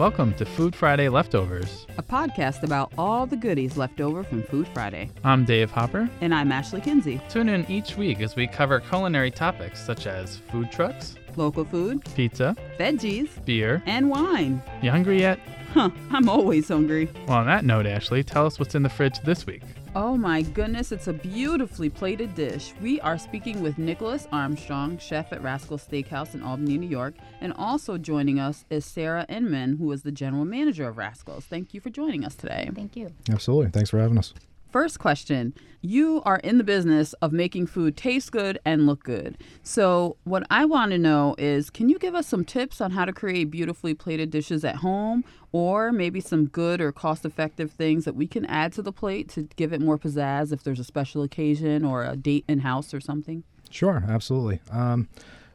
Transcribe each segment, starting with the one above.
Welcome to Food Friday Leftovers. a podcast about all the goodies left over from Food Friday. I'm Dave Hopper. And I'm Ashley Kinsey. Tune in each week as we cover culinary topics such as food trucks, Local food, pizza, veggies, beer. and wine. You hungry yet? Huh, I'm always hungry. Well, on that note, Ashley, tell us what's in the fridge this week. Oh my goodness, it's a beautifully plated dish. We are speaking with Nicholas Armstrong, chef at Rascal Steakhouse in Albany, New York, and also joining us is Sarah Inman, who is the general manager of Rascals. Thank you for joining us today. Thank you. Absolutely. Thanks for having us. First question You are in the business of making food taste good and look good. So, what I want to know is can you give us some tips on how to create beautifully plated dishes at home, or maybe some good or cost effective things that we can add to the plate to give it more pizzazz if there's a special occasion or a date in house or something? Sure, absolutely. Um,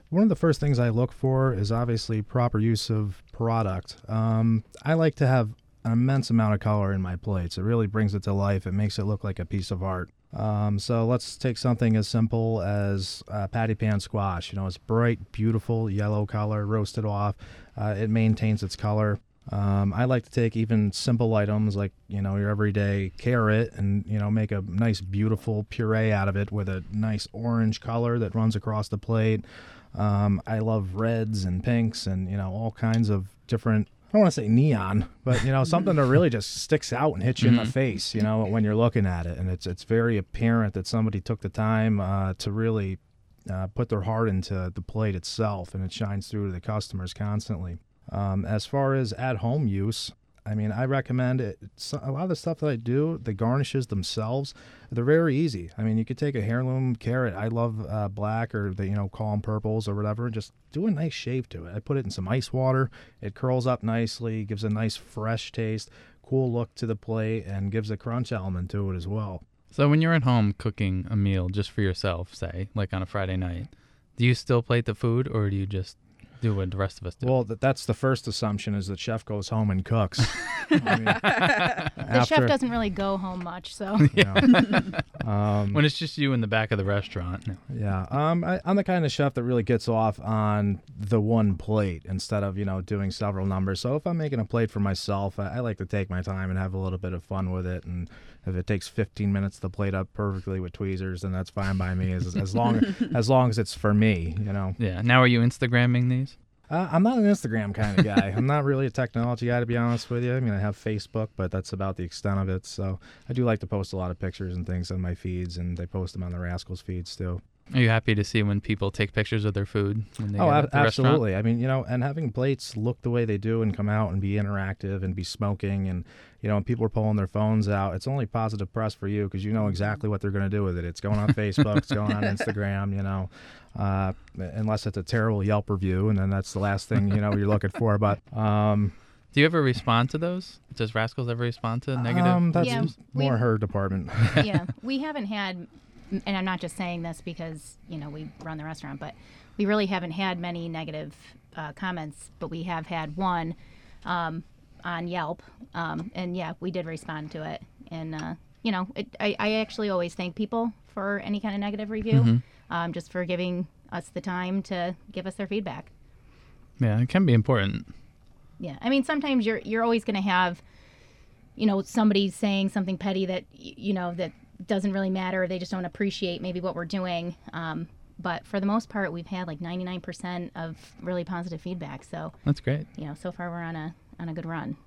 one of the first things I look for is obviously proper use of product. Um, I like to have an immense amount of color in my plates. It really brings it to life. It makes it look like a piece of art. Um, so let's take something as simple as uh, patty pan squash. You know, it's bright, beautiful yellow color, roasted off. Uh, it maintains its color. Um, I like to take even simple items like you know your everyday carrot and you know make a nice beautiful puree out of it with a nice orange color that runs across the plate. Um, I love reds and pinks and you know all kinds of different. I don't want to say neon, but you know something that really just sticks out and hits you in the face. You know when you're looking at it, and it's it's very apparent that somebody took the time uh, to really uh, put their heart into the plate itself, and it shines through to the customers constantly. Um, as far as at home use, I mean, I recommend it. A lot of the stuff that I do, the garnishes themselves, they're very easy. I mean, you could take a heirloom carrot. I love uh, black or the you know call 'em purples or whatever. and Just do a nice shave to it. I put it in some ice water. It curls up nicely, gives a nice fresh taste, cool look to the plate, and gives a crunch element to it as well. So, when you're at home cooking a meal just for yourself, say, like on a Friday night, do you still plate the food or do you just do what the rest of us do? Well, that, that's the first assumption is that chef goes home and cooks. I mean, The chef doesn't really go home much, so you know, um, when it's just you in the back of the restaurant. No. Yeah, um, I, I'm the kind of chef that really gets off on the one plate instead of you know doing several numbers. So if I'm making a plate for myself, I, I like to take my time and have a little bit of fun with it. And if it takes 15 minutes to plate up perfectly with tweezers, then that's fine by me. As, as long as long as it's for me, you know. Yeah. Now, are you Instagramming these? Uh, I'm not an Instagram kind of guy. I'm not really a technology guy, to be honest with you. I mean, I have Facebook, but that's about the extent of it. So I do like to post a lot of pictures and things on my feeds, and they post them on the Rascals feeds too. Are you happy to see when people take pictures of their food when they Oh, ab- at the restaurant? absolutely. I mean, you know, and having plates look the way they do and come out and be interactive and be smoking and, you know, when people are pulling their phones out, it's only positive press for you because you know exactly what they're going to do with it. It's going on Facebook, it's going on Instagram, you know, uh, unless it's a terrible Yelp review. And then that's the last thing, you know, you're looking for. But, um, Do you ever respond to those? Does Rascals ever respond to negative? um, that's Yeah, more her department. yeah, we haven't had, and I'm not just saying this because you know we run the restaurant, but we really haven't had many negative uh, comments. But we have had one um, on Yelp, um, and yeah, we did respond to it. And uh, you know, it, I, I actually always thank people for any kind of negative review, um, just for giving us the time to give us their feedback. yeah, it can be important. Yeah, I mean, sometimes you're you're always going to have, you know, somebody saying something petty that you know that doesn't really matter. They just don't appreciate maybe what we're doing. Um, but for the most part, we've had like 99% of really positive feedback. So That's great. you know, so far we're on a on a good run.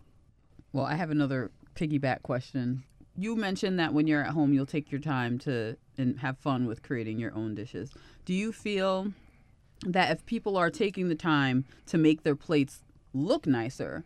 Well, I have another piggyback question. You mentioned that when you're at home, you'll take your time to and have fun with creating your own dishes. Do you feel that if people are taking the time to make their plates look nicer,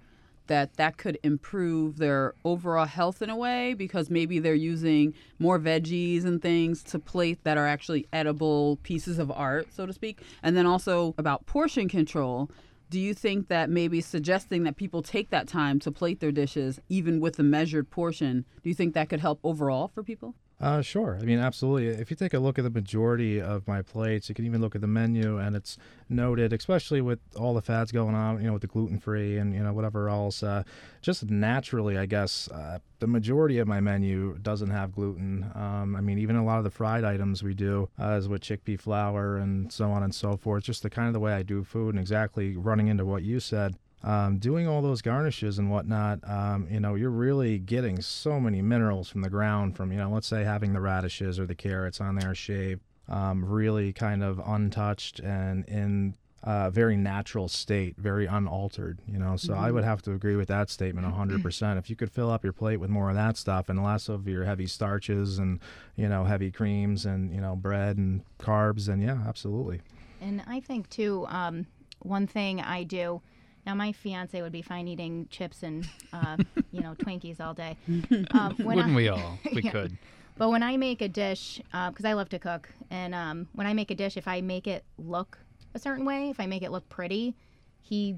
that that could improve their overall health in a way because maybe they're using more veggies and things to plate that are actually edible pieces of art, so to speak. And then also about portion control. Do you think that maybe suggesting that people take that time to plate their dishes, even with a measured portion, do you think that could help overall for people? Uh, sure. I mean, absolutely. If you take a look at the majority of my plates, you can even look at the menu, and it's noted, especially with all the fads going on, you know, with the gluten free and you know whatever else. Uh, just naturally, I guess uh, the majority of my menu doesn't have gluten. Um, I mean, even a lot of the fried items we do uh, is with chickpea flour and so on and so forth. Just the kind of the way I do food, and exactly running into what you said. Um, doing all those garnishes and whatnot, um, you know, you're really getting so many minerals from the ground from, you know, let's say having the radishes or the carrots on there shaved, um, really kind of untouched and in a very natural state, very unaltered, you know. So I would have to agree with that statement 100%. if you could fill up your plate with more of that stuff and less of your heavy starches and, you know, heavy creams and, you know, bread and carbs, then yeah, absolutely. And I think too, um, one thing I do. Now, my fiance would be fine eating chips and, uh, you know, Twinkies all day. Um, when Wouldn't I- we all? We Yeah. could. But when I make a dish, because I love to cook, and um, when I make a dish, if I make it look a certain way, if I make it look pretty, he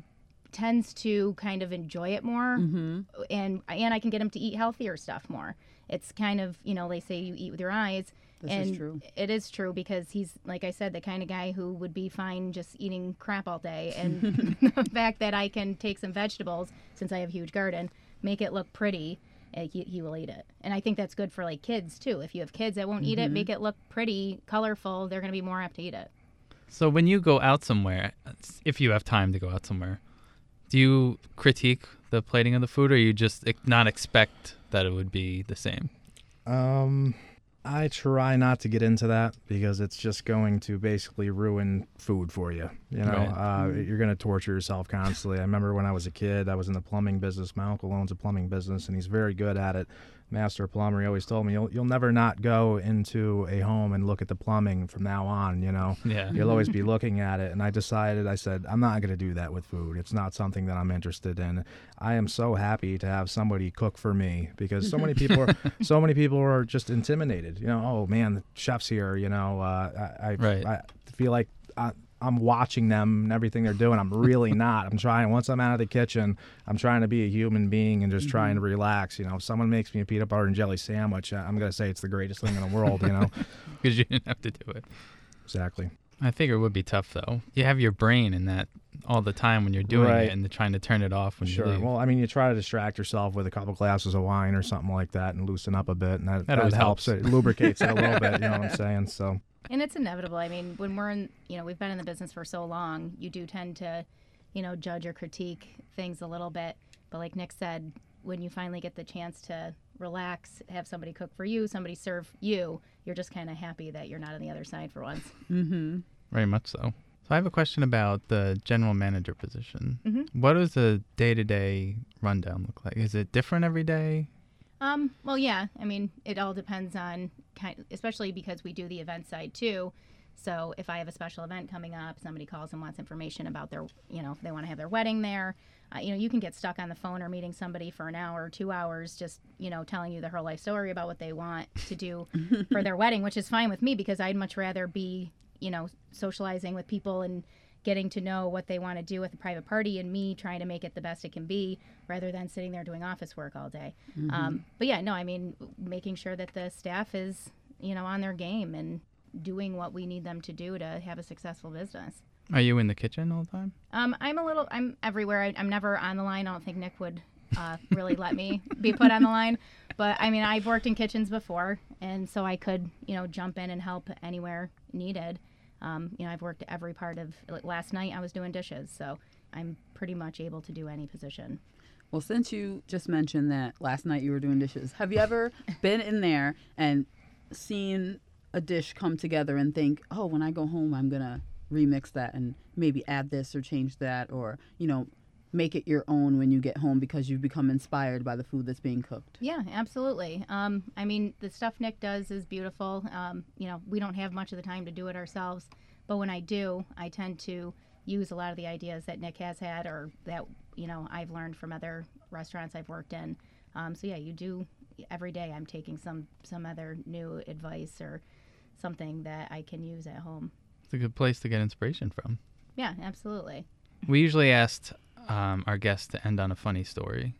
tends to kind of enjoy it more, Mm-hmm. and and I can get him to eat healthier stuff more. It's kind of you know they say you eat with your eyes, This and is true. it is true because he's like I said the kind of guy who would be fine just eating crap all day, and the fact that I can take some vegetables since I have a huge garden, make it look pretty uh, he, he will eat it. And I think that's good for like kids too. If you have kids that won't eat it, make it look pretty, colorful, they're going to be more apt to eat it. So when you go out somewhere, if you have time to go out somewhere, do you critique the plating of the food, or you just not expect that it would be the same? Um, I try not to get into that because it's just going to basically ruin food for you. You know, Right. uh, you're going to torture yourself constantly. I remember when I was a kid, I was in the plumbing business. My uncle owns a plumbing business, and he's very good at it. Master plumber. He always told me, "You'll you'll never not go into a home and look at the plumbing from now on." You know. Yeah. You'll always be looking at it. And I decided, I said, I'm not going to do that with food. It's not something that I'm interested in. I am so happy to have somebody cook for me because so many people are, so many people are just intimidated. You know, oh man, the chef's here. You know, uh, I, I, Right. I feel like I, I'm watching them and everything they're doing. I'm really not. I'm trying. Once I'm out of the kitchen, I'm trying to be a human being and just trying to mm-hmm. relax. You know, if someone makes me a peanut butter and jelly sandwich, uh, I'm gonna say it's the greatest thing in the world. You know, Because you didn't have to do it. exactly. I figure it would be tough though. You have your brain in that all the time when you're doing Right. it, and trying to turn it off when Sure. you leave. Well, I mean, you try to distract yourself with a couple glasses of wine or something like that and loosen up a bit, and that, That that, helps. helps. It lubricates it a little bit. You know what I'm saying? So, And it's inevitable. I mean, when we're in, you know, we've been in the business for so long, you do tend to, you know, judge or critique things a little bit. But like Nick said, when you finally get the chance to relax, have somebody cook for you, somebody serve you, you're just kind of happy that you're not on the other side for once. Mm-hmm. Very much so. So I have a question about the general manager position. Mhm. What does a day-to-day rundown look like? Is it different every day? Um, well, yeah. I mean, it all depends on kind, especially because we do the event side too. So if I have a special event coming up, somebody calls and wants information about their, you know, if they want to have their wedding there, uh, you know, you can get stuck on the phone or meeting somebody for an hour or two hours, just you know, telling you the whole life story about what they want to do for their wedding, which is fine with me because I'd much rather be, you know, socializing with people and getting to know what they want to do with a private party and me trying to make it the best it can be rather than sitting there doing office work all day. Um, but yeah, no, I mean, making sure that the staff is, you know, on their game and doing what we need them to do to have a successful business. Are you in the kitchen all the time? Um, I'm a little, I'm everywhere. I, I'm never on the line. I don't think Nick would uh, really let me be put on the line. But I mean, I've worked in kitchens before, and so I could, you know, jump in and help anywhere needed. Um, you know, I've worked every part of. Like last night, I was doing dishes, so I'm pretty much able to do any position. Well, since you just mentioned that last night you were doing dishes, have you ever been in there and seen a dish come together and think, oh, when I go home, I'm going to remix that and maybe add this or change that or, you know, make it your own when you get home because you've become inspired by the food that's being cooked? Yeah, absolutely. Um, I mean, the stuff Nick does is beautiful. Um, you know, we don't have much of the time to do it ourselves, but when I do, I tend to use a lot of the ideas that Nick has had or that you know I've learned from other restaurants I've worked in. Um, so yeah, you do every day. I'm taking some some other new advice or something that I can use at home. It's a good place to get inspiration from. Yeah, absolutely. We usually asked um, our guests to end on a funny story.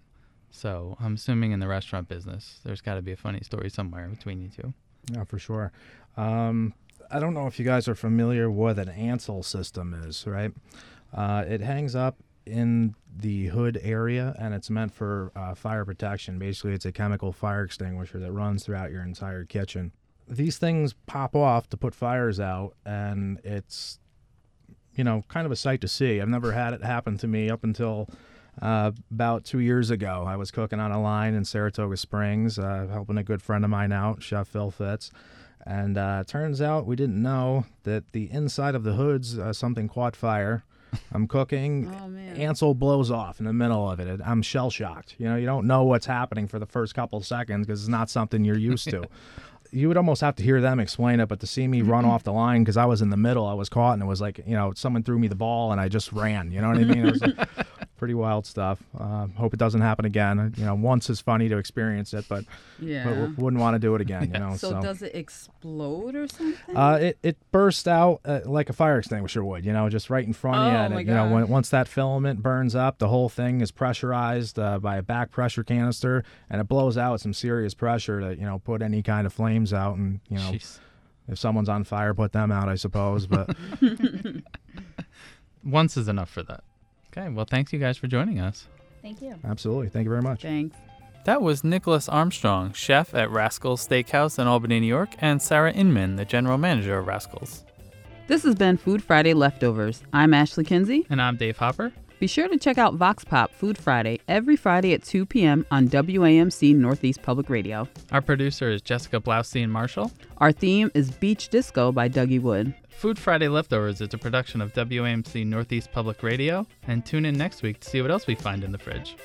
So I'm assuming in the restaurant business, there's got to be a funny story somewhere between you two. Yeah, for sure. Um, I don't know if you guys are familiar what an Ansul system is, right? Uh, it hangs up in the hood area and it's meant for uh, fire protection. Basically, it's a chemical fire extinguisher that runs throughout your entire kitchen. These things pop off to put fires out, and it's, you know, kind of a sight to see. I've never had it happen to me up until Uh, about two years ago, I was cooking on a line in Saratoga Springs, uh, helping a good friend of mine out, Chef Phil Fitz. And uh, turns out we didn't know that the inside of the hoods, uh, something caught fire. I'm cooking. Oh, man. Ansul blows off in the middle of it. I'm shell shocked. You know, you don't know what's happening for the first couple of seconds because it's not something you're used to. you would almost have to hear them explain it, but to see me run mm-hmm. off the line because I was in the middle, I was caught, and it was like you know someone threw me the ball and I just ran. You know what I mean? It was like pretty wild stuff. Uh, hope it doesn't happen again. You know, once is funny to experience it, but Yeah. w- w- wouldn't want to do it again. You know, so, does it explode or something? uh, it, it burst out uh, like a fire extinguisher would, you know, just right in front of you. Oh, And my it, you know, when, once that filament burns up, the whole thing is pressurized uh, by a back pressure canister, and it blows out some serious pressure to, you know, put any kind of flames out. And you know, Jeez. if someone's on fire, put them out, I suppose. But Once is enough for that. Okay. Well, thanks you guys for joining us. Thank you. absolutely, thank you very much. Thanks. That was Nicholas Armstrong, chef at Rascals Steakhouse in Albany, New York, and Sarah Inman, the general manager of Rascals. This has been Food Friday Leftovers. I'm Ashley Kinsey. And I'm Dave Hopper. Be sure to check out Vox Pop Food Friday every Friday at 2 p.m. on WAMC Northeast Public Radio. Our producer is Jessica Blaustein Marshall. Our theme is Beach Disco by Dougie Wood. Food Friday Leftovers is a production of WAMC Northeast Public Radio, and tune in next week to see what else we find in the fridge.